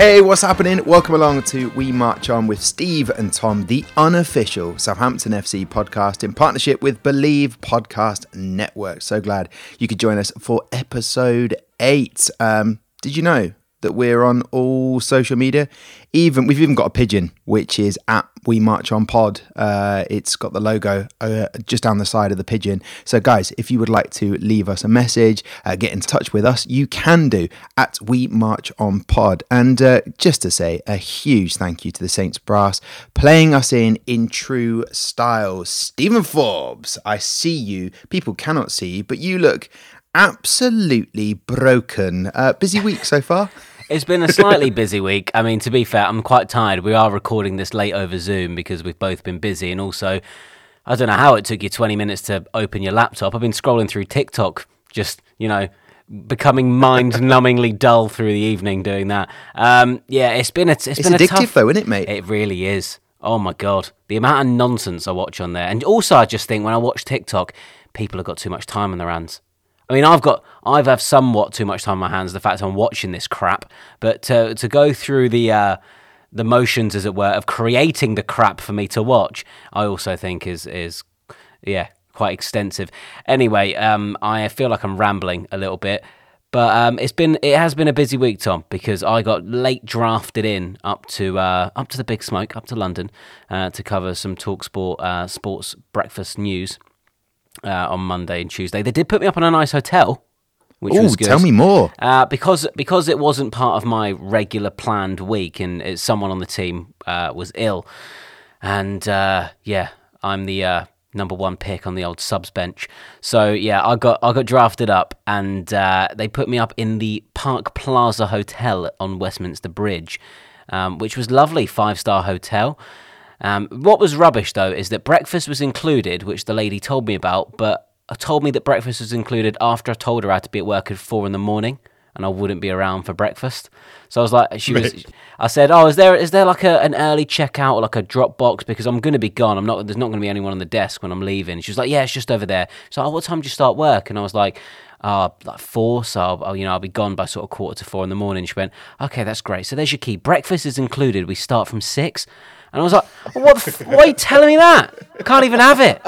Hey, what's happening? Welcome along to We March On with Steve and Tom, the unofficial Southampton FC podcast in partnership with Believe Podcast Network. So glad you could join us for episode eight. Um, did you know that we're on all social media. Even we've even got a pigeon, which is at We March On Pod. Uh, it's got the logo uh, just down the side of the pigeon. So, guys, if you would like to leave us a message, uh, get in touch with us, you can do at We March On Pod. And uh, just to say a huge thank you to the Saints Brass playing us in in true style. Stephen Forbes, I see you. People cannot see you, but you look absolutely broken. Uh, busy week so far. It's been a slightly busy week. I mean, to be fair, I'm quite tired. We are recording this late over Zoom because we've both been busy. And also, I don't know how it took you 20 minutes to open your laptop. I've been scrolling through TikTok, just, you know, becoming mind numbingly dull through the evening doing that. Um, yeah, it's been a, it's, It's been addictive, a tough, though, isn't it, mate? It really is. Oh my God. The amount of nonsense I watch on there. And also, I just think when I watch TikTok, people have got too much time on their hands. I mean, I've got, I've had somewhat too much time on my hands. The fact I'm watching this crap, but to to go through the uh, the motions, as it were, of creating the crap for me to watch, I also think is is yeah quite extensive. Anyway, um, I feel like I'm rambling a little bit. But um, it's been it has been a busy week, Tom, because I got late drafted in up to uh, up to the big smoke, up to London, uh, to cover some Talksport uh, sports breakfast news uh, on Monday and Tuesday. They did put me up in a nice hotel, which Oh, was good. tell me more. Uh, because because it wasn't part of my regular planned week, and it, someone on the team uh, was ill, and uh, yeah, I'm the uh, number one pick on the old subs bench. So yeah, I got I got drafted up, and uh, they put me up in the Park Plaza Hotel on Westminster Bridge, um, which was lovely, five star hotel. Um, what was rubbish though is that breakfast was included, which the lady told me about, but told me that breakfast was included after I told her I had to be at work at four in the morning and I wouldn't be around for breakfast. So I was like, she was. I said, "Oh, is there is there like a, an early checkout or like a drop box because I'm going to be gone. I'm not. There's not going to be anyone on the desk when I'm leaving." She was like, "Yeah, it's just over there." So, oh, what time do you start work? And I was like. Uh, like four, so I'll, you know I'll be gone by sort of quarter to four in the morning. She went, okay, that's great. So there's your key. Breakfast is included. We start from six, and I was like, what? The f- why are you telling me that? I can't even have it.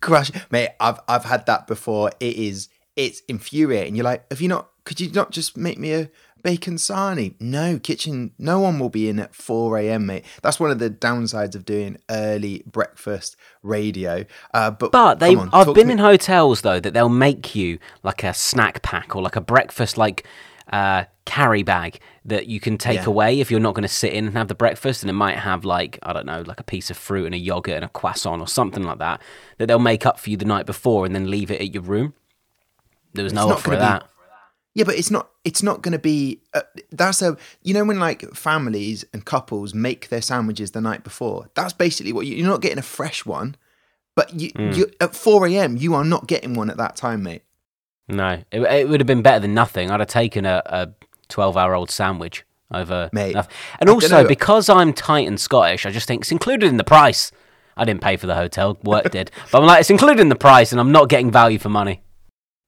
Crush, mate. I've I've had that before. It is it's infuriating. You're like, have you not? Could you not just make me a bacon sarnie? No, kitchen. No one will be in at four a.m., mate. That's one of the downsides of doing early breakfast radio. Uh, but But they, on, I've been in hotels though that they'll make you like a snack pack or like a breakfast like uh, carry bag that you can take Yeah. away if you're not going to sit in and have the breakfast, and it might have like I don't know, like a piece of fruit and a yogurt and a croissant or something like that that they'll make up for you the night before and then leave it at your room. There was no offer of gonna be- that. Yeah, but it's not. It's not going to be. Uh, that's a. You know when like families and couples make their sandwiches the night before. That's basically what you, you're not getting a fresh one. But you, Mm. you at four a.m. you are not getting one at that time, mate. No, it, it would have been better than nothing. I'd have taken a, a 12 hour old sandwich over. Mate, noth- And I also, because I'm tight and Scottish, I just think it's included in the price. I didn't pay for the hotel, work did. But I'm like, it's included in the price, and I'm not getting value for money.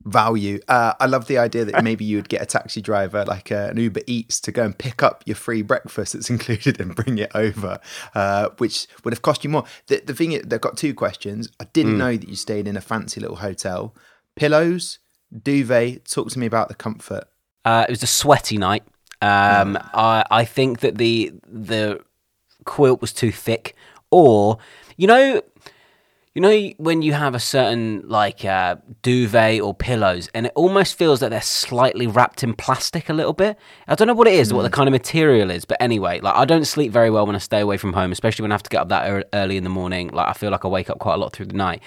value. Uh, I love the idea that maybe you would get a taxi driver, like uh, an Uber Eats, to go and pick up your free breakfast that's included and bring it over, uh, which would have cost you more. The, the thing is, they've got two questions. I didn't know that you stayed in a fancy little hotel. Pillows, duvet. Talk to me about the comfort. Uh, it was a sweaty night. Um, I, I think that the the quilt was too thick, or you know, you know when you have a certain like uh, duvet or pillows, and it almost feels that they're slightly wrapped in plastic a little bit. I don't know what it is, what the kind of material is, but anyway, like I don't sleep very well when I stay away from home, especially when I have to get up that early in the morning. Like I feel like I wake up quite a lot through the night.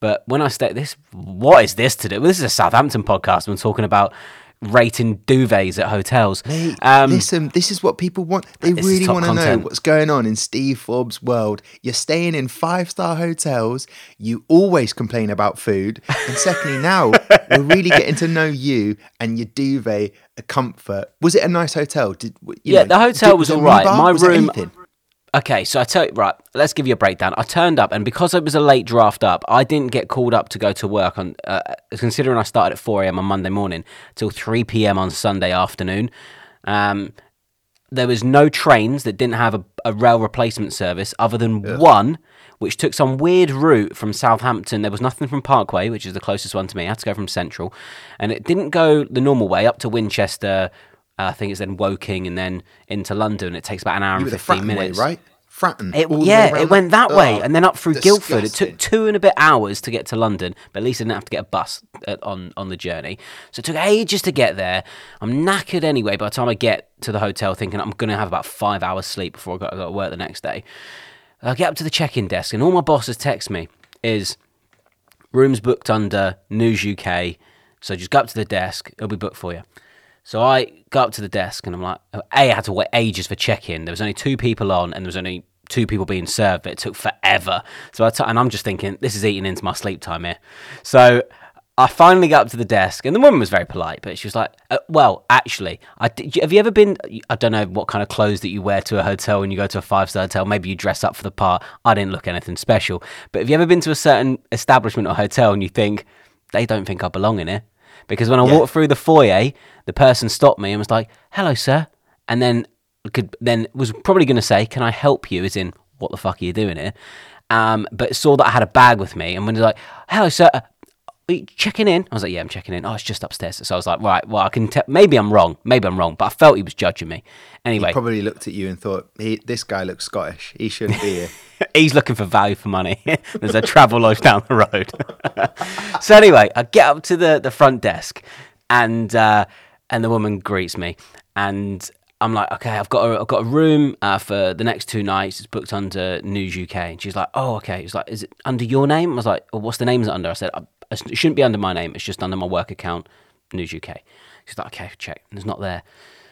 But when I stay, this what is this to do? Well, this is a Southampton podcast. We're talking about rating duvets at hotels. Mate, Um, listen, this is what people want. They really want to know what's going on in Steve Forbes' world. You're staying in five star hotels. You always complain about food. And secondly, now we're really getting to know you and your duvet a comfort. Was it a nice hotel? Did you Yeah, know, the hotel did- was a all right. My Was room-? Okay, so I tell you, right, let's give you a breakdown. I turned up, and because it was a late draft up, I didn't get called up to go to work on, uh, considering I started at 4 a.m. on Monday morning till 3 p.m. on Sunday afternoon. Um, there was no trains that didn't have a, a rail replacement service other than one which took some weird route from Southampton. There was nothing from Parkway, which is the closest one to me. I had to go from Central, and it didn't go the normal way up to Winchester. Uh, I think it's then Woking and then into London. It takes about an hour You and fifteen Fratton way, minutes. right? Fratton. It, all the way yeah, it went that way Oh, and then up through Guildford. It took two and a bit hours to get to London, but at least I didn't have to get a bus uh, on on the journey. So it took ages to get there. I'm knackered anyway. By the time I get to the hotel, thinking I'm going to have about five hours sleep before I got, I got to work the next day. I get up to the check-in desk, and all my bosses text me is rooms booked under News UK. So just go up to the desk; it'll be booked for you. So I go up to the desk and I'm like, A, I had to wait ages for check in. There was only two people on and there was only two people being served, but it took forever. So I t- and I'm just thinking, this is eating into my sleep time here. So I finally got up to the desk and the woman was very polite, but she was like, uh, well, actually, I did, have you ever been, I don't know what kind of clothes that you wear to a hotel when you go to a five star hotel. Maybe you dress up for the part. I didn't look anything special. But have you ever been to a certain establishment or hotel and you think, they don't think I belong in here? Because when I walked through the foyer, the person stopped me and was like, "Hello, sir," and then could then was probably going to say, "Can I help you?" As in, "What the fuck are you doing here?" Um, but saw that I had a bag with me and when they're like, "Hello, sir." Are you checking in? I was like, yeah, I'm checking in. Oh, it's just upstairs. So I was like, right, well, I can tell. Maybe I'm wrong. Maybe I'm wrong. But I felt he was judging me. Anyway, Probably looked at you and thought, he, this guy looks Scottish. He shouldn't be here. he's looking for value for money. There's a travel lodge down the road. so anyway, I get up to the, the front desk, and uh, and the woman greets me, and I'm like, okay, I've got a, I've got a room uh, for the next two nights. It's booked under News UK, and she's like, oh, okay. She's like, is it under your name? I was like, well, what's the name is it under? I said, "I- it shouldn't be under my name. It's just under my work account, News UK. She's like, okay, check. And it's not there.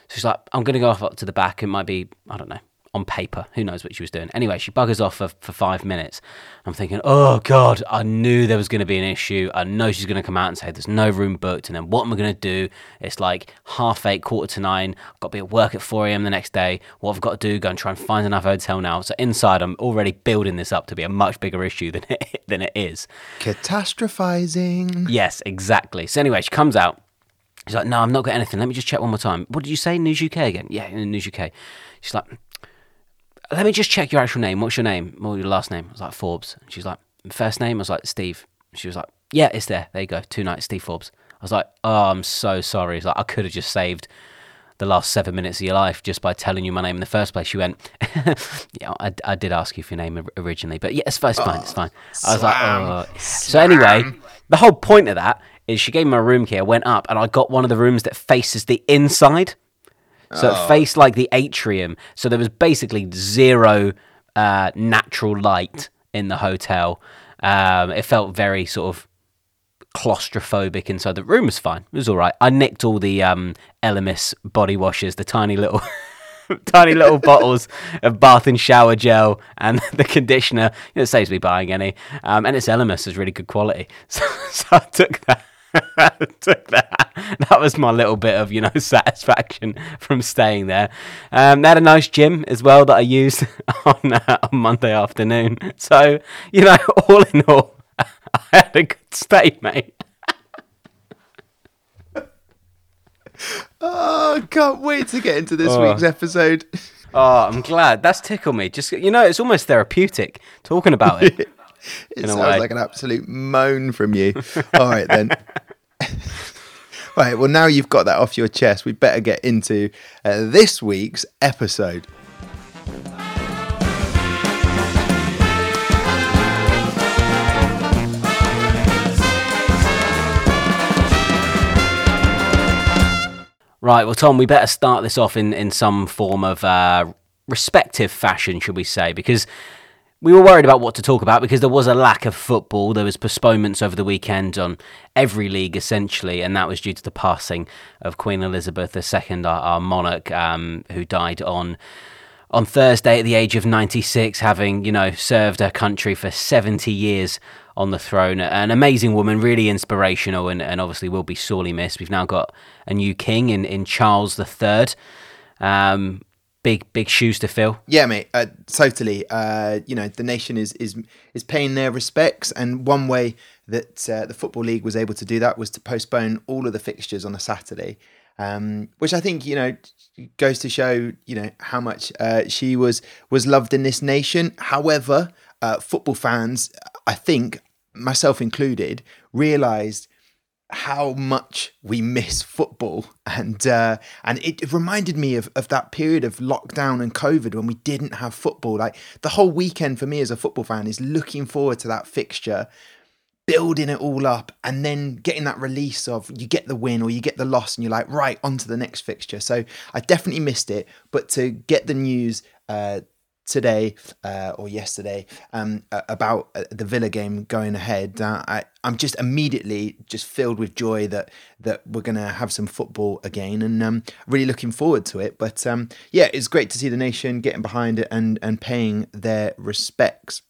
So she's like, I'm going to go off up to the back. It might be, I don't know, on paper. Who knows what she was doing? Anyway, she buggers off for, for five minutes. I'm thinking, oh God, I knew there was going to be an issue. I know she's going to come out and say there's no room booked. And then what am I going to do? It's like half eight, quarter to nine. I've got to be at work at 4 a.m. the next day. What I've got to do, go and try and find another hotel now. So inside, I'm already building this up to be a much bigger issue than it, than it is. Catastrophizing. Yes, exactly. So anyway, she comes out. She's like, "No, I'm not got anything. Let me just check one more time. What did you say? News UK again? Yeah, in News UK." She's like, "Let me just check your actual name. What's your name? What your last name?" I was like, "Forbes." And she's like, first name?" I was like, "Steve." She was like, "Yeah, it's there. There you go. Two nights, Steve Forbes." I was like, "Oh, I'm so sorry." It's like I could have just saved the last seven minutes of your life just by telling you my name in the first place. She went, "Yeah, I, I did ask you for your name originally, but yeah, it's fine. It's fine. It's fine." I was like, "Oh." So anyway, the whole point of that is she gave me my room key. I went up and I got one of the rooms that faces the inside. So it faced like the atrium. So there was basically zero uh, natural light in the hotel. Um, it felt very sort of claustrophobic inside. The room was fine. It was all right. I nicked all the um, Elemis body washes, the tiny little. tiny little bottles of bath and shower gel and the conditioner. You know, it saves me buying any. Um, and it's Elemis is really good quality. So, so I took that. Took that. That was my little bit of you know satisfaction from staying there. Um, they had a nice gym as well that I used on uh, on Monday afternoon. So you know, all in all, I had a good stay, mate. Oh, I can't wait to get into this Oh. week's episode. Oh, I'm glad. That's tickled me. Just you know, it's almost therapeutic talking about it. It sounds way. like an absolute moan from you. All right, then. right, well, now you've got that off your chest, we better get into uh, this week's episode. Right, well, Tom, we better start this off in, in some form of uh, respective fashion, should we say? Because we were worried about what to talk about because there was a lack of football. There was postponements over the weekend on every league, essentially, and that was due to the passing of Queen Elizabeth II, our, our monarch, um, who died on on Thursday at the age of 96, having, you know, served her country for 70 years on the throne. An amazing woman, really inspirational, and, and obviously will be sorely missed. We've now got a new king in, in Charles III. Um, big, big shoes to fill. Yeah, mate, uh, totally. Uh, you know, the nation is is is paying their respects, and one way that uh, the football league was able to do that was to postpone all of the fixtures on a Saturday. um, which I think you know goes to show you know how much uh, she was was loved in this nation. However, uh, football fans, I think myself included, realised how much we miss football. And uh, and it reminded me of, of that period of lockdown and covid when we didn't have football. Like the whole weekend for me as a football fan is looking forward to that fixture building it all up and then getting that release of you get the win or you get the loss and you're like right on to the next fixture. So i definitely missed it. But to get the news uh, today uh, or yesterday um, about uh, the Villa game going ahead. Uh, I, I'm just immediately just filled with joy that that we're going to have some football again, and um, really looking forward to it. But um, yeah, it's great to see the nation getting behind it and and paying their respects.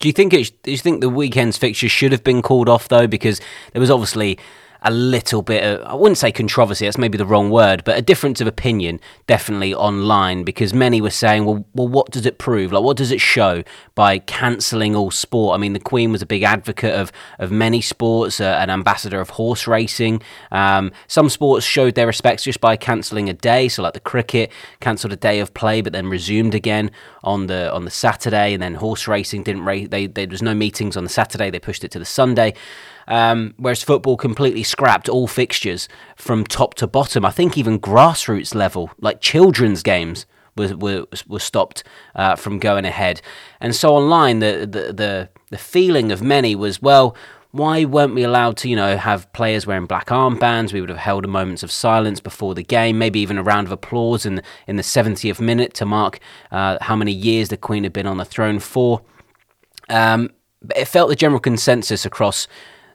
Do you think? Do you think the weekend's fixture should have been called off though? Because there was obviously a little bit of, I wouldn't say controversy, that's maybe the wrong word, but a difference of opinion definitely online because many were saying, well, well, what does it prove? Like, what does it show by cancelling all sport? I mean, the Queen was a big advocate of, of many sports, uh, an ambassador of horse racing. Um, some sports showed their respects just by cancelling a day, so like the cricket cancelled a day of play, but then resumed again on the on the Saturday, and then horse racing didn't race. They, there was no meetings on the Saturday; they pushed it to the Sunday. Um, whereas football completely scrapped all fixtures from top to bottom. I think even grassroots level, like children's games, were were, were stopped uh, from going ahead. And so online, the, the the the feeling of many was well. Why weren't we allowed to, you know, have players wearing black armbands? We would have held moments of silence before the game, maybe even a round of applause in in the 70th minute to mark uh, how many years the Queen had been on the throne for. Um, it felt the general consensus across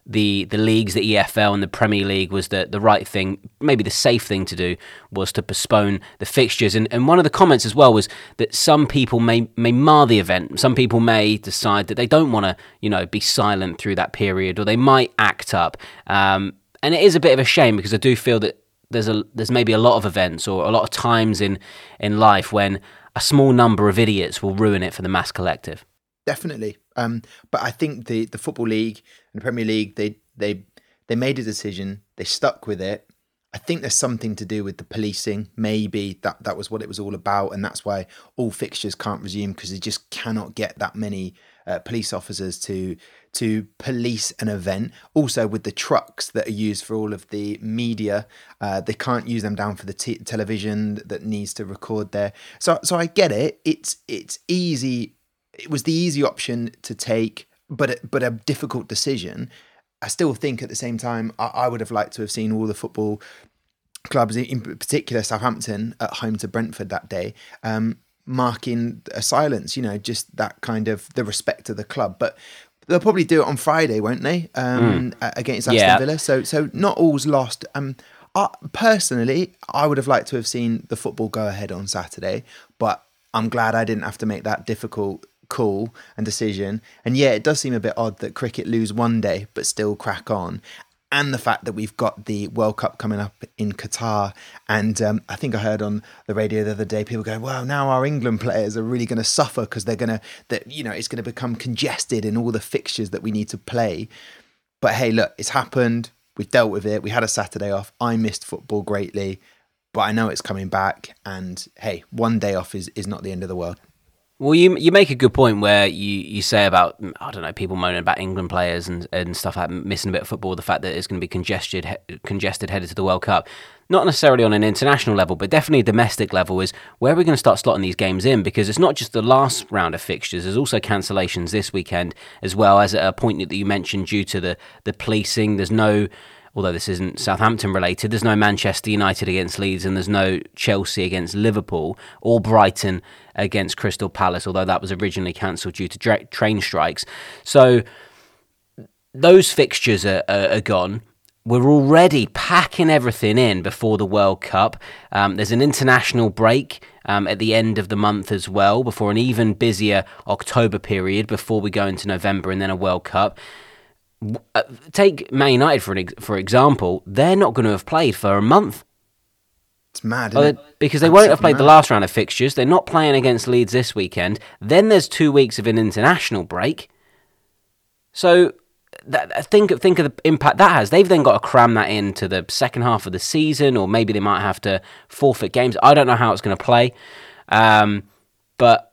the the leagues, the EFL and the Premier League was the the right thing, maybe the safe thing to do was to postpone the fixtures. And and one of the comments as well was that some people may may mar the event. Some people may decide that they don't want to you know be silent through that period, or they might act up. Um, and it is a bit of a shame because I do feel that there's a there's maybe a lot of events or a lot of times in in life when a small number of idiots will ruin it for the mass collective. Definitely. Um, but I think the the football league and the Premier League they they they made a decision. They stuck with it. I think there's something to do with the policing. Maybe that that was what it was all about, and that's why all fixtures can't resume because they just cannot get that many uh, police officers to to police an event. Also, with the trucks that are used for all of the media, uh, they can't use them down for the t- television that needs to record there. So, so I get it. It's it's easy it was the easy option to take, but but a difficult decision. I still think at the same time I, I would have liked to have seen all the football clubs, in particular Southampton, at home to Brentford that day, um, marking a silence. You know, just that kind of the respect of the club. But they'll probably do it on Friday, won't they? Um, mm. Against Aston yeah. Villa. So so not all's lost. Um, I, personally, I would have liked to have seen the football go ahead on Saturday, but I'm glad I didn't have to make that difficult call and decision. And yeah, it does seem a bit odd that cricket lose one day but still crack on. And the fact that we've got the World Cup coming up in Qatar. And um, I think I heard on the radio the other day people going, well, now our England players are really going to suffer because they're going to, that you know, it's going to become congested in all the fixtures that we need to play. But hey, look, it's happened. We've dealt with it. We had a Saturday off. I missed football greatly, but I know it's coming back. And hey, one day off is, is not the end of the world. Well, you you make a good point where you, you say about mm, I don't know people moaning about England players and, and stuff like missing a bit of football. The fact that it's going to be congested congested headed to the World Cup, not necessarily on an international level, but definitely a domestic level. Is where we're going to start slotting these games in because it's not just the last round of fixtures. There's also cancellations this weekend as well as a point that you mentioned due to the the policing. There's no although this isn't Southampton related, there's no Manchester United against Leeds and there's no Chelsea against Liverpool or Brighton against Crystal Palace, although that was originally cancelled due to dra- train strikes. So those fixtures are, are, are, gone. We're already packing everything in before the World Cup. Um, there's an international break um, at the end of the month as well, before an even busier October period, before we go into November and then a World Cup. Uh, take Man United for an ex- for example, they're not going to have played for a month. It's mad, it? because they won't have played mad. the last round of fixtures. They're not playing against Leeds this weekend. Then there's two weeks of an international break. So that, think think of the impact that has. They've then got to cram that into the second half of the season, or maybe they might have to forfeit games. I don't know how it's going to play, um, but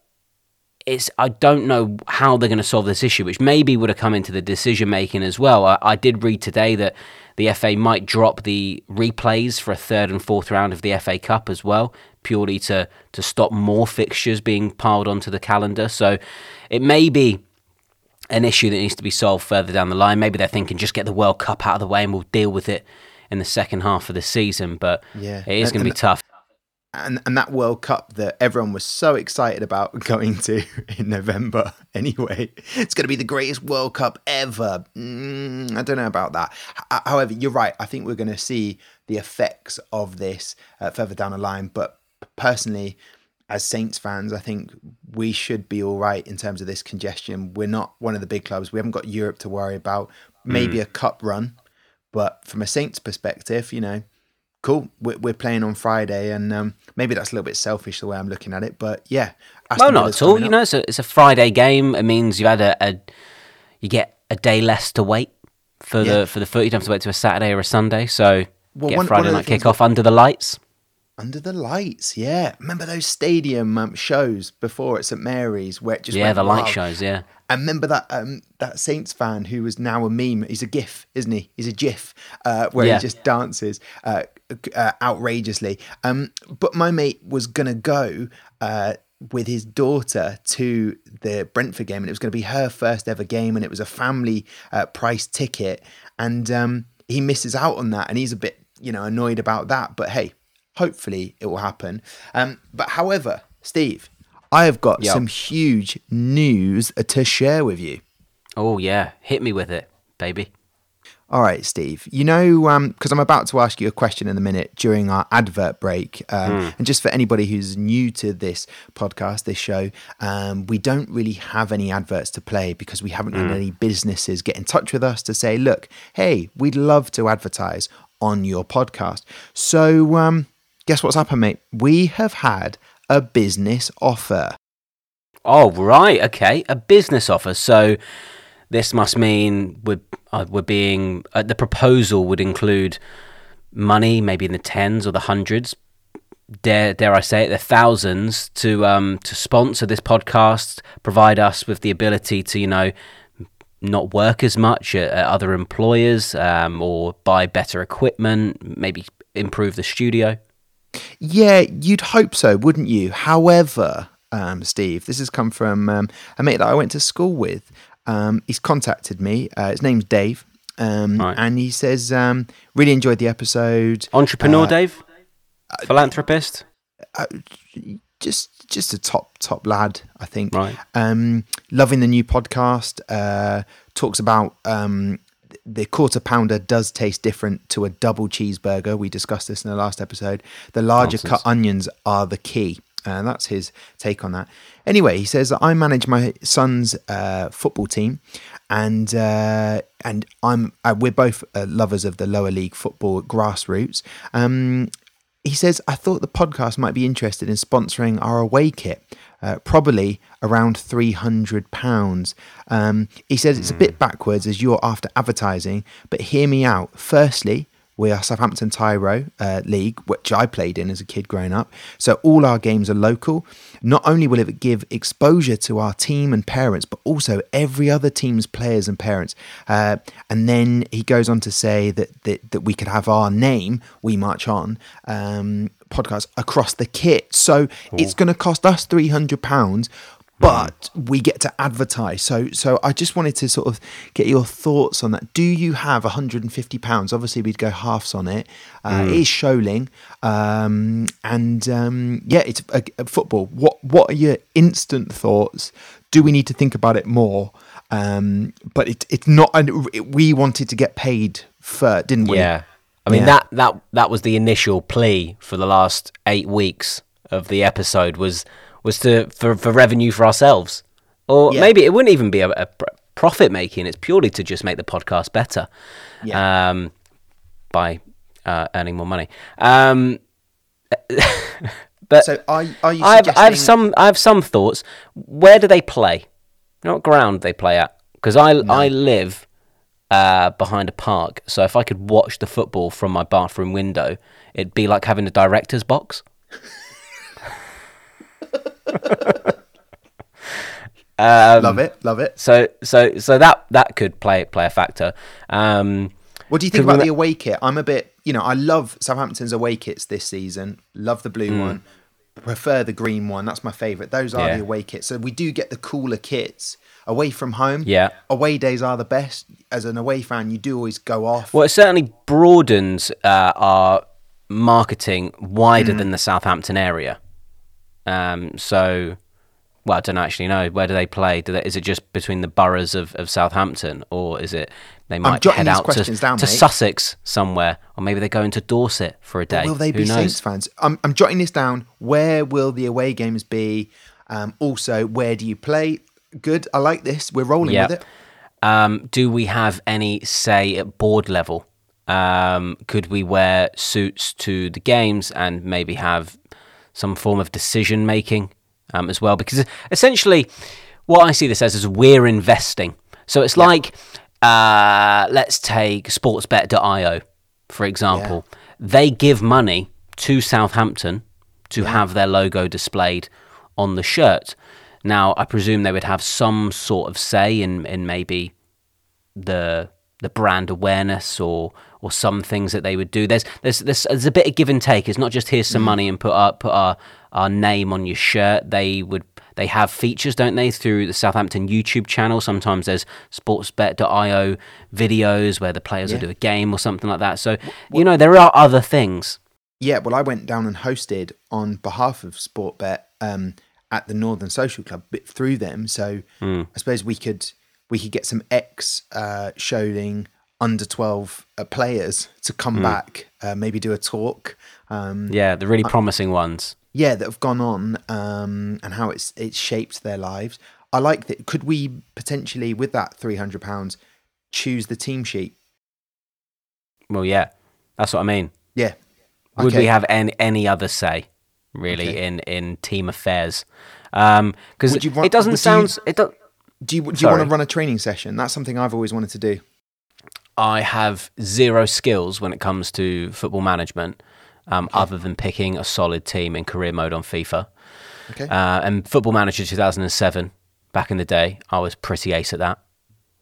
it's I don't know how they're going to solve this issue, which maybe would have come into the decision making as well. I, I did read today that the FA might drop the replays for a third and fourth round of the FA Cup as well, purely to to stop more fixtures being piled onto the calendar. So it may be an issue that needs to be solved further down the line. Maybe they're thinking just get the World Cup out of the way and we'll deal with it in the second half of the season. But yeah. it is going to be tough. And and that World Cup that everyone was so excited about going to in November. Anyway, it's going to be the greatest World Cup ever. Mm, I don't know about that. However, you're right. I think we're going to see the effects of this uh, further down the line. But personally, as Saints fans, I think we should be all right in terms of this congestion. We're not one of the big clubs. We haven't got Europe to worry about. Maybe mm. a cup run, but from a Saints perspective, you know, cool. We're, we're playing on Friday, and um, maybe that's a little bit selfish the way I'm looking at it. But yeah, Aston well, not at all. You know, it's a, it's a Friday game. It means you had a, a you get a day less to wait for yeah. the for the foot. You don't have to wait to a Saturday or a Sunday. So well, get one, Friday one night kick off under the lights. Under the lights, yeah. Remember those stadium um, shows before at St Mary's where it just yeah, the wild. light shows, yeah. And remember that um, that Saints fan who was now a meme. He's a GIF, isn't he? He's a GIF uh, where yeah. he just dances uh, uh, outrageously. Um, but my mate was gonna go uh, with his daughter to the Brentford game, and it was going to be her first ever game, and it was a family uh, price ticket, and um, he misses out on that, and he's a bit you know annoyed about that. But hey, hopefully it will happen. Um, but however, Steve, I have got yep. some huge news to share with you. Oh yeah, hit me with it, baby. All right, Steve. You know, because um, I'm about to ask you a question in a minute during our advert break. Um, mm. And just for anybody who's new to this podcast, this show, um, we don't really have any adverts to play because we haven't mm. had any businesses get in touch with us to say, look, hey, we'd love to advertise on your podcast. So, um, guess what's happened, mate? We have had a business offer. Oh, right. Okay. A business offer. So this must mean we're, uh, we're being, uh, the proposal would include money, maybe in the tens or the hundreds. Dare, dare I say it, the thousands to um, to sponsor this podcast, provide us with the ability to, you know, not work as much at, at other employers um, or buy better equipment, maybe improve the studio. Yeah, you'd hope so, wouldn't you? However, um, Steve, this has come from um, a mate that I went to school with. Um, he's contacted me. Uh, his name's Dave. Um, right. And he says, um, really enjoyed the episode. Entrepreneur, uh, Dave? Uh, Philanthropist? Uh, just just a top top lad, I think. Right. Um, loving the new podcast. Uh, talks about um, the quarter pounder does taste different to a double cheeseburger. We discussed this in the last episode. The larger Nonsense. cut onions are the key. And that's his take on that. Anyway, he says I manage my son's uh, football team, and uh, and I'm uh, we're both uh, lovers of the lower league football grassroots. Um, he says I thought the podcast might be interested in sponsoring our away kit uh, probably around £300. Um, he says it's a bit hmm. backwards as you're after advertising, but hear me out. Firstly, we are Southampton Tyro uh, League, which I played in as a kid growing up. So all our games are local. Not only will it give exposure to our team and parents, but also every other team's players and parents. Uh, and then he goes on to say that, that that we could have our name, We March On, um, podcast across the kit. So Ooh. it's going to cost us three hundred pounds but we get to advertise. So, so I just wanted to sort of get your thoughts on that. Do you have 150 pounds? Obviously, we'd go halves on it. Uh, mm. It is Sholing, um, and um, yeah, it's a, a football. What What are your instant thoughts? Do we need to think about it more? Um, but it, it's not. It, we wanted to get paid for, didn't we? Yeah. I mean yeah. that that that was the initial plea for the last eight weeks of the episode was was to for, for revenue for ourselves, or yeah. maybe it wouldn't even be a, a, profit making. It's purely to just make the podcast better, yeah. um, by uh, earning more money. Um, but so are, are you? I have, I have some. I have some thoughts. Where do they play? What ground they play at? Because I no. I live uh, behind a park. So if I could watch the football from my bathroom window, it'd be like having a director's box. um, love it, love it. So so so that that could play play a factor. Um, What do you think about the away kit? I'm a bit, you know, I love Southampton's away kits this season. Love the blue one. Prefer the green one. That's my favourite. Those are Yeah. the away kits. So we do get the cooler kits away from home. Yeah. Away days are the best. As an away fan, you do always go off. Well, it certainly broadens uh, our marketing wider Mm. than the Southampton area. Um, so, well, I don't actually know. Where do they play? Do they, is it just between the boroughs of, of Southampton, or is it they might head out to, down, to. Sussex somewhere, or maybe they go into Dorset for a day? Will they Who be knows? Saints fans? I'm, I'm jotting this down. Where will the away games be? Um, also, where do you play? Good. I like this. We're rolling Yeah. with it. Um, do we have any say at board level? Um, could we wear suits to the games and maybe have some form of decision making um, as well? Because essentially, what I see this as is we're investing. So it's like, uh, let's take sportsbet.io, for example. They give money to Southampton to have their logo displayed on the shirt. Now, I presume they would have some sort of say in, in maybe the the brand awareness or or some things that they would do. There's there's there's, there's a bit of give and take. It's not just here's some money and put our put our, our name on your shirt. They would they have features, don't they, through the Southampton YouTube channel. Sometimes there's sportsbet.io videos where the players will do a game or something like that. So you know there are other things. Yeah, well, I went down and hosted on behalf of Sportsbet um, at the Northern Social Club through them. So Hmm. I suppose we could we could get some ex uh, Sholing under twelve uh, players to come back, uh, maybe do a talk. Um, Yeah, the really promising ones. yeah, that have gone on um, and how it's it's shaped their lives. I like that. Could we potentially, with that three hundred pounds, choose the team sheet? Well, yeah, that's what I mean. Yeah. Would Okay. we have any any other say, really, Okay. in in team affairs? Because Would it doesn't sound. It do, Do you do you want to run a training session? That's something I've always wanted to do. I have zero skills when it comes to football management, um, other than picking a solid team in career mode on FIFA. Okay. Uh, and Football Manager 2007, back in the day, I was pretty ace at that.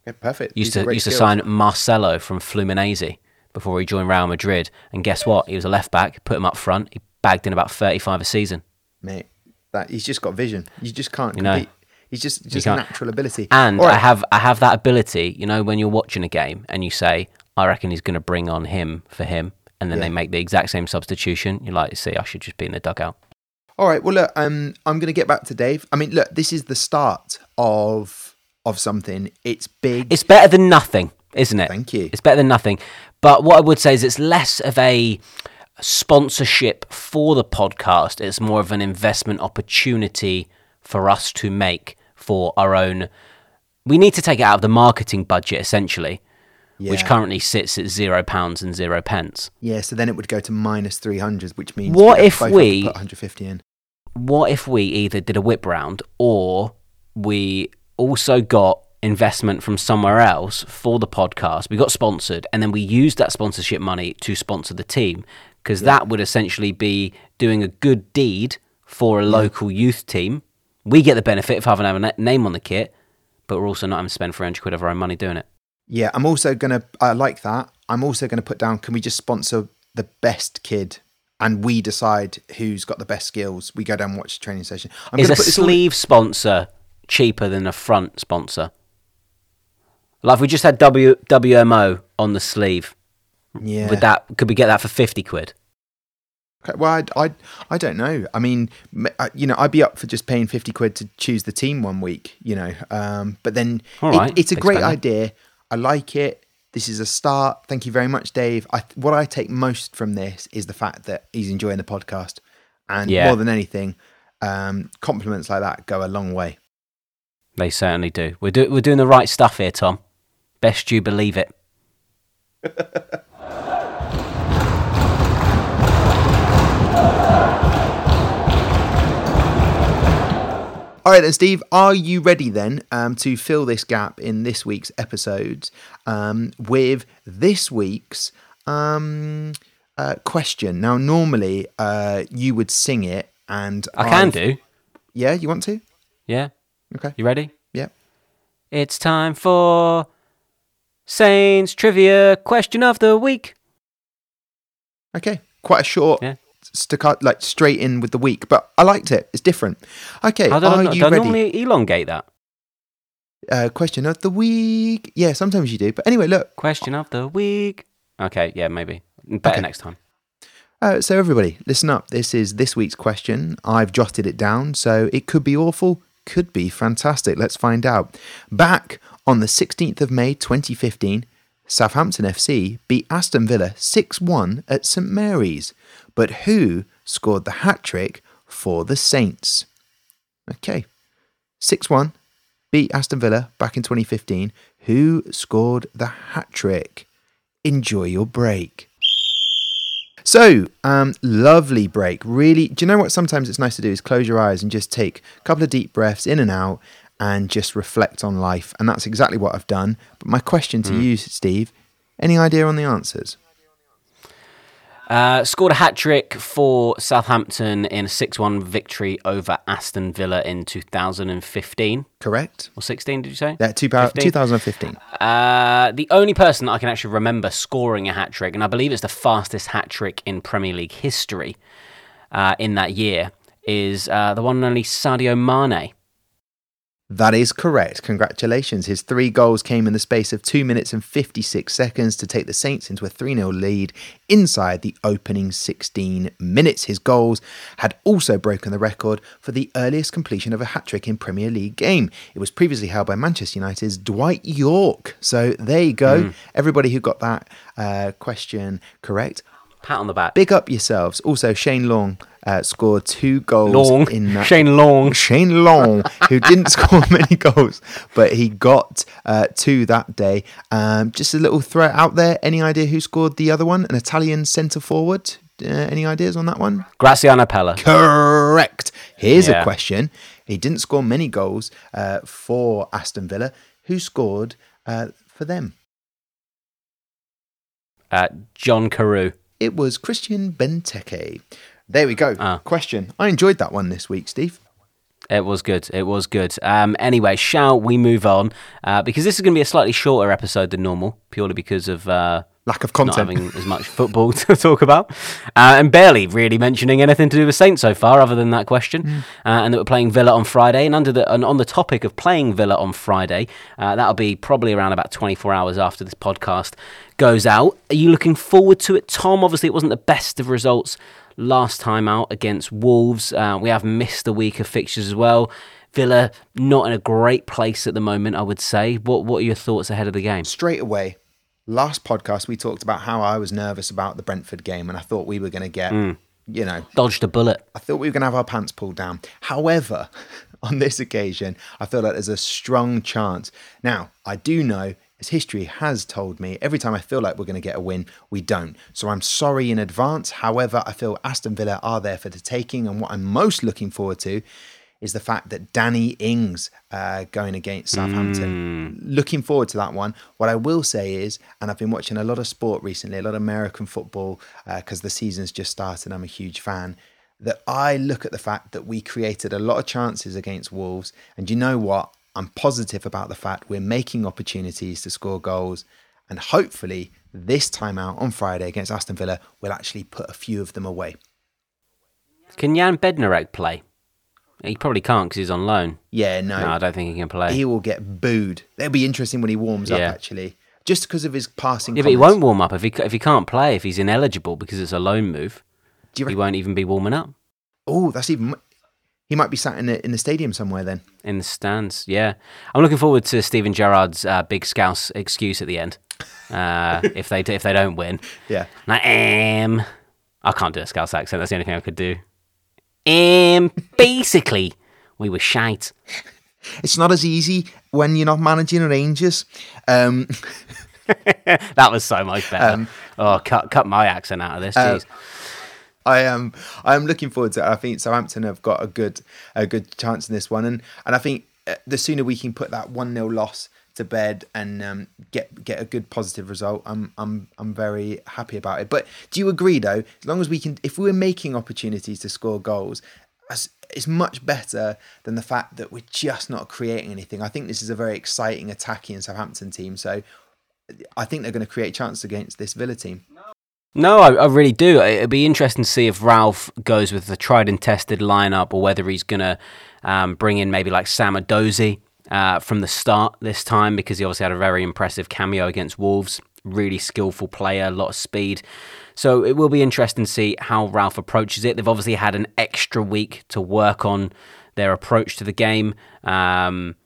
Okay, perfect. Used These to used to sign Marcelo from Fluminense before he joined Real Madrid, and guess what? He was a left back. Put him up front. He bagged in about 35 a season. mate. That he's just got vision. You just can't You know. compete. He's just just a natural ability. And All I have I have that ability, you know, when you're watching a game and you say, I reckon he's going to bring on him for him, and then Yeah. they make the exact same substitution. You're like, see, I should just be in the dugout. All right. Well, look. Um, I'm going to get back to Dave. I mean, look. This is the start of of something. It's big. It's better than nothing, isn't it? Thank you. It's better than nothing. But what I would say is it's less of a sponsorship for the podcast. It's more of an investment opportunity for us to make for our own. We need to take it out of the marketing budget essentially, which currently sits at zero pounds and zero pence. yeah. So then it would go to minus 300, which means What if both have to we- put 150 in? what if we either did a whip round or we also got investment from somewhere else for the podcast? We got sponsored and then we used that sponsorship money to sponsor the team because that would essentially be doing a good deed for a local youth team. We get the benefit of having our na- name on the kit, but we're also not having to spend 300 quid of our own money doing it. Yeah. I'm also gonna. I like that. I'm also gonna put down. Can we just sponsor the best kid? And we decide who's got the best skills. We go down and watch the training session. I'm Is a put this all- sleeve sponsor cheaper than a front sponsor? Like we just had w, WMO on the sleeve, Yeah. Would that could we get that for fifty quid? Okay, Well, I, I, I don't know. I mean, I- you know, I'd be up for just paying 50 quid to choose the team one week, you know. Um, but then All it- it's a great idea. I like it. This is a start. Thank you very much, Dave. I, what I take most from this is the fact that he's enjoying the podcast. And Yeah. more than anything, um, compliments like that go a long way. They certainly do. We're do, we're doing the right stuff here, Tom. Best you believe it. All right, then, Steve, are you ready then um, to fill this gap in this week's episodes um, with this week's um, uh, question? Now, normally uh, you would sing it, and I can I've- do. Yeah, you want to? Yeah. Okay. You ready? Yeah. It's time for Saints Trivia Question of the Week. Okay. Quite a short. Yeah. Staccato, like straight in with the week, but I liked it. It's different. Okay, are know, you don't ready? normally elongate that. Uh, question of the week. Yeah, sometimes you do. But anyway, look. Question of the Week. Okay, yeah, maybe. Better Okay. next time. Uh, so everybody, listen up. This is this week's question. I've jotted it down, so it could be awful, could be fantastic. Let's find out. Back on the 16th of May 2015, Southampton FC beat Aston Villa 6-1 at St Mary's. But who scored the hat trick for the Saints? Okay. 6-1 beat Aston Villa back in 2015. Who scored the hat trick? Enjoy your break. So, um, lovely break. Really, do you know what sometimes it's nice to do is close your eyes and just take a couple of deep breaths in and out and just reflect on life. And that's exactly what I've done. But my question to you, Steve, any idea on the answers? Uh, scored a hat trick for Southampton in a 6 1 victory over Aston Villa in 2015. Correct? Or 16, did you say? Yeah, two pow- 15? 2015. Uh, the only person that I can actually remember scoring a hat trick, and I believe it's the fastest hat trick in Premier League history uh, in that year, is uh, the one and only Sadio Mane. That is correct. Congratulations. His three goals came in the space of 2 minutes and 56 seconds to take the Saints into a 3 0 lead inside the opening 16 minutes. His goals had also broken the record for the earliest completion of a hat trick in Premier League game. It was previously held by Manchester United's Dwight Yorke. So there you go. Everybody who got that uh, question correct. Pat on the back. Big up yourselves. Also, Shane Long uh, scored two goals Long. in that. Shane Long. Shane Long, who didn't score many goals, but he got uh, two that day. Um, just a little threat out there. Any idea who scored the other one? An Italian centre forward. Uh, any ideas on that one? Graziano Pellè. Correct. Here's a question. He didn't score many goals uh, for Aston Villa. Who scored uh, for them? Uh, John Carew. It was Christian Benteke. There we go. Ah. Question. I enjoyed that one this week, Steve. It was good. It was good. Um, anyway, shall we move on? Uh, because this is going to be a slightly shorter episode than normal, purely because of uh, Lack of not content. having as much football to talk about, uh, and barely really mentioning anything to do with Saints so far, other than that question. Hmm. Uh, and that we're playing Villa on Friday, and under the and on the topic of playing Villa on Friday, uh, that'll be probably around about 24 hours after this podcast goes out. Are you looking forward to it, Tom? Obviously, it wasn't the best of results last time out against Wolves. Uh, we have missed a week of fixtures as well. Villa not in a great place at the moment, I would say. What What are your thoughts ahead of the game? straight away, last podcast we talked about how I was nervous about the Brentford game, and I thought we were going to get, hmm. you know, Dodged a bullet. I thought we were going to have our pants pulled down. However, on this occasion, I feel like there's a strong chance. Now, I do know, as history has told me, every time I feel like we're going to get a win, we don't. So I'm sorry in advance. However, I feel Aston Villa are there for the taking, and what I'm most looking forward to is the fact that Danny Ings uh, going against Southampton. Looking forward to that one. What I will say is, and I've been watching a lot of sport recently, a lot of American football, because the season's just started. I'm a huge fan. That I look at the fact that we created a lot of chances against Wolves, and you know what? I'm positive about the fact we're making opportunities to score goals, and hopefully this time out on Friday against Aston Villa, we'll actually put a few of them away. Can Jan Bednarek play? He probably can't because he's on loan. Yeah, no, No, I don't think he can play. he will get booed. It'll be interesting when he warms Yeah. up, actually, just because of his passing. yeah, but he won't warm up if he if he can't play if he's ineligible because it's a loan move. Do you He won't even be warming up Oh, that's even. He might be sat in the in the stadium somewhere then. in the stands. Yeah, I'm looking forward to Steven Gerrard's uh, big scouse excuse at the end. Uh, if they if they don't win, Yeah. I am. I can't do a scouse accent. That's the only thing I could do. Um, basically, we were shite. It's not as easy when you're not managing Rangers. Um, That was so much better. Um, oh, cut cut my accent out of this. uh, I am I am looking forward to it. I think Southampton have got a good a good chance in this one, and and I think uh, the sooner we can put that one 0 loss to bed and um, get get a good positive result, I'm I'm I'm very happy about it. But do you agree though? As long as we can, if we're making opportunities to score goals, it's much better than the fact that we're just not creating anything. I think this is a very exciting attacking Southampton team. So I think they're going to create chances against this Villa team. No, I, I, really do. It'd be interesting to see if Ralph goes with the tried and tested lineup or whether he's going to um, bring in maybe like Sam Edozie uh, from the start this time because he obviously had a very impressive cameo against Wolves. Really skillful player, a lot of speed. So it will be interesting to see how Ralph approaches it. They've obviously had an extra week to work on their approach to the game. Um,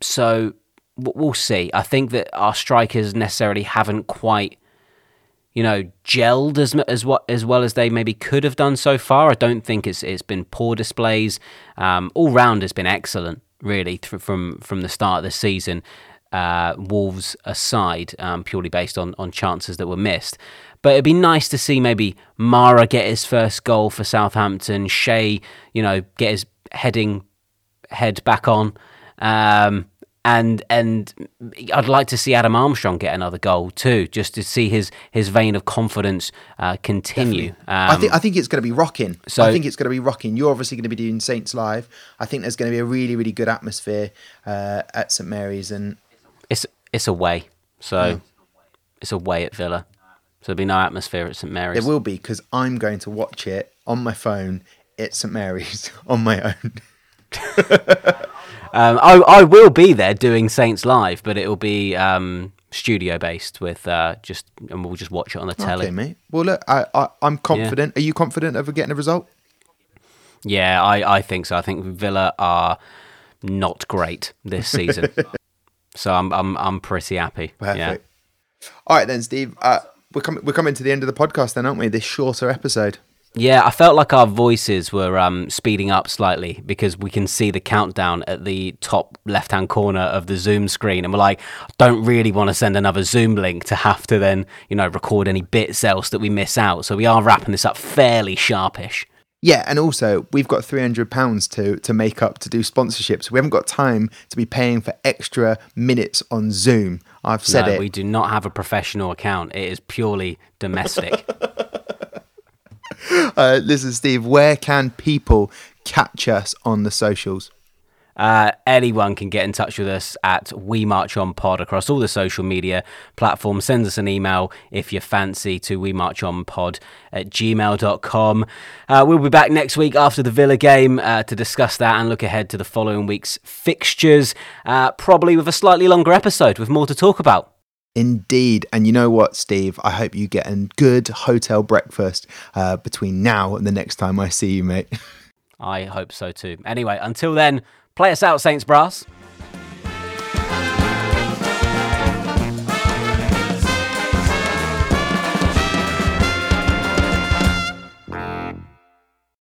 so we'll see. I think that our strikers necessarily haven't quite, you know, gelled as as what as well as they maybe could have done so far. I don't think it's it's been poor displays. Um, all round has been excellent, really, th- from from the start of the season. Uh, Wolves aside, um, purely based on on chances that were missed. But it'd be nice to see maybe Mara get his first goal for Southampton, Che, you know, get his heading head back on. Um, and and I'd like to see Adam Armstrong get another goal too, just to see his his vein of confidence uh, continue. Um, I think I think it's going to be rocking. So I think it's going to be rocking. You're obviously going to be doing Saints live. I think there's going to be a really really good atmosphere uh, at St Mary's, and it's it's away, so yeah. it's away at Villa. So there'll be no atmosphere at St Mary's. There will be because I'm going to watch it on my phone at St Mary's on my own. um, I, I will be there doing Saints live, but it will be um, studio based with uh, just, and we'll just watch it on the telly. Okay, mate. Well, look, I, I am confident. Yeah. Are you confident of getting a result? Yeah, I, I think so. I think Villa are not great this season, so I'm I'm I'm pretty happy. Perfect. Yeah. All right then, Steve. Uh, we're coming we're coming to the end of the podcast then, aren't we? This shorter episode. Yeah, I felt like our voices were um, speeding up slightly because we can see the countdown at the top left hand corner of the Zoom screen. And we're like, don't really want to send another Zoom link to have to then, you know, record any bits else that we miss out. So we are wrapping this up fairly sharpish. Yeah, and also we've got three hundred pounds to to make up to do sponsorships. We haven't got time to be paying for extra minutes on Zoom. I've said no, it. We do not have a professional account. It is purely domestic. uh, listen, Steve, where can people catch us on the socials? Uh, anyone can get in touch with us at We March On Pod across all the social media platforms. Send us an email if you fancy to We March On Pod at gmail.com. Uh, we'll be back next week after the Villa game uh, to discuss that and look ahead to the following week's fixtures, uh, probably with a slightly longer episode with more to talk about. Indeed. And you know what, Steve? I hope you get a good hotel breakfast uh, between now and the next time I see you, mate. I hope so too. Anyway, until then, Play us out, Saints Brass.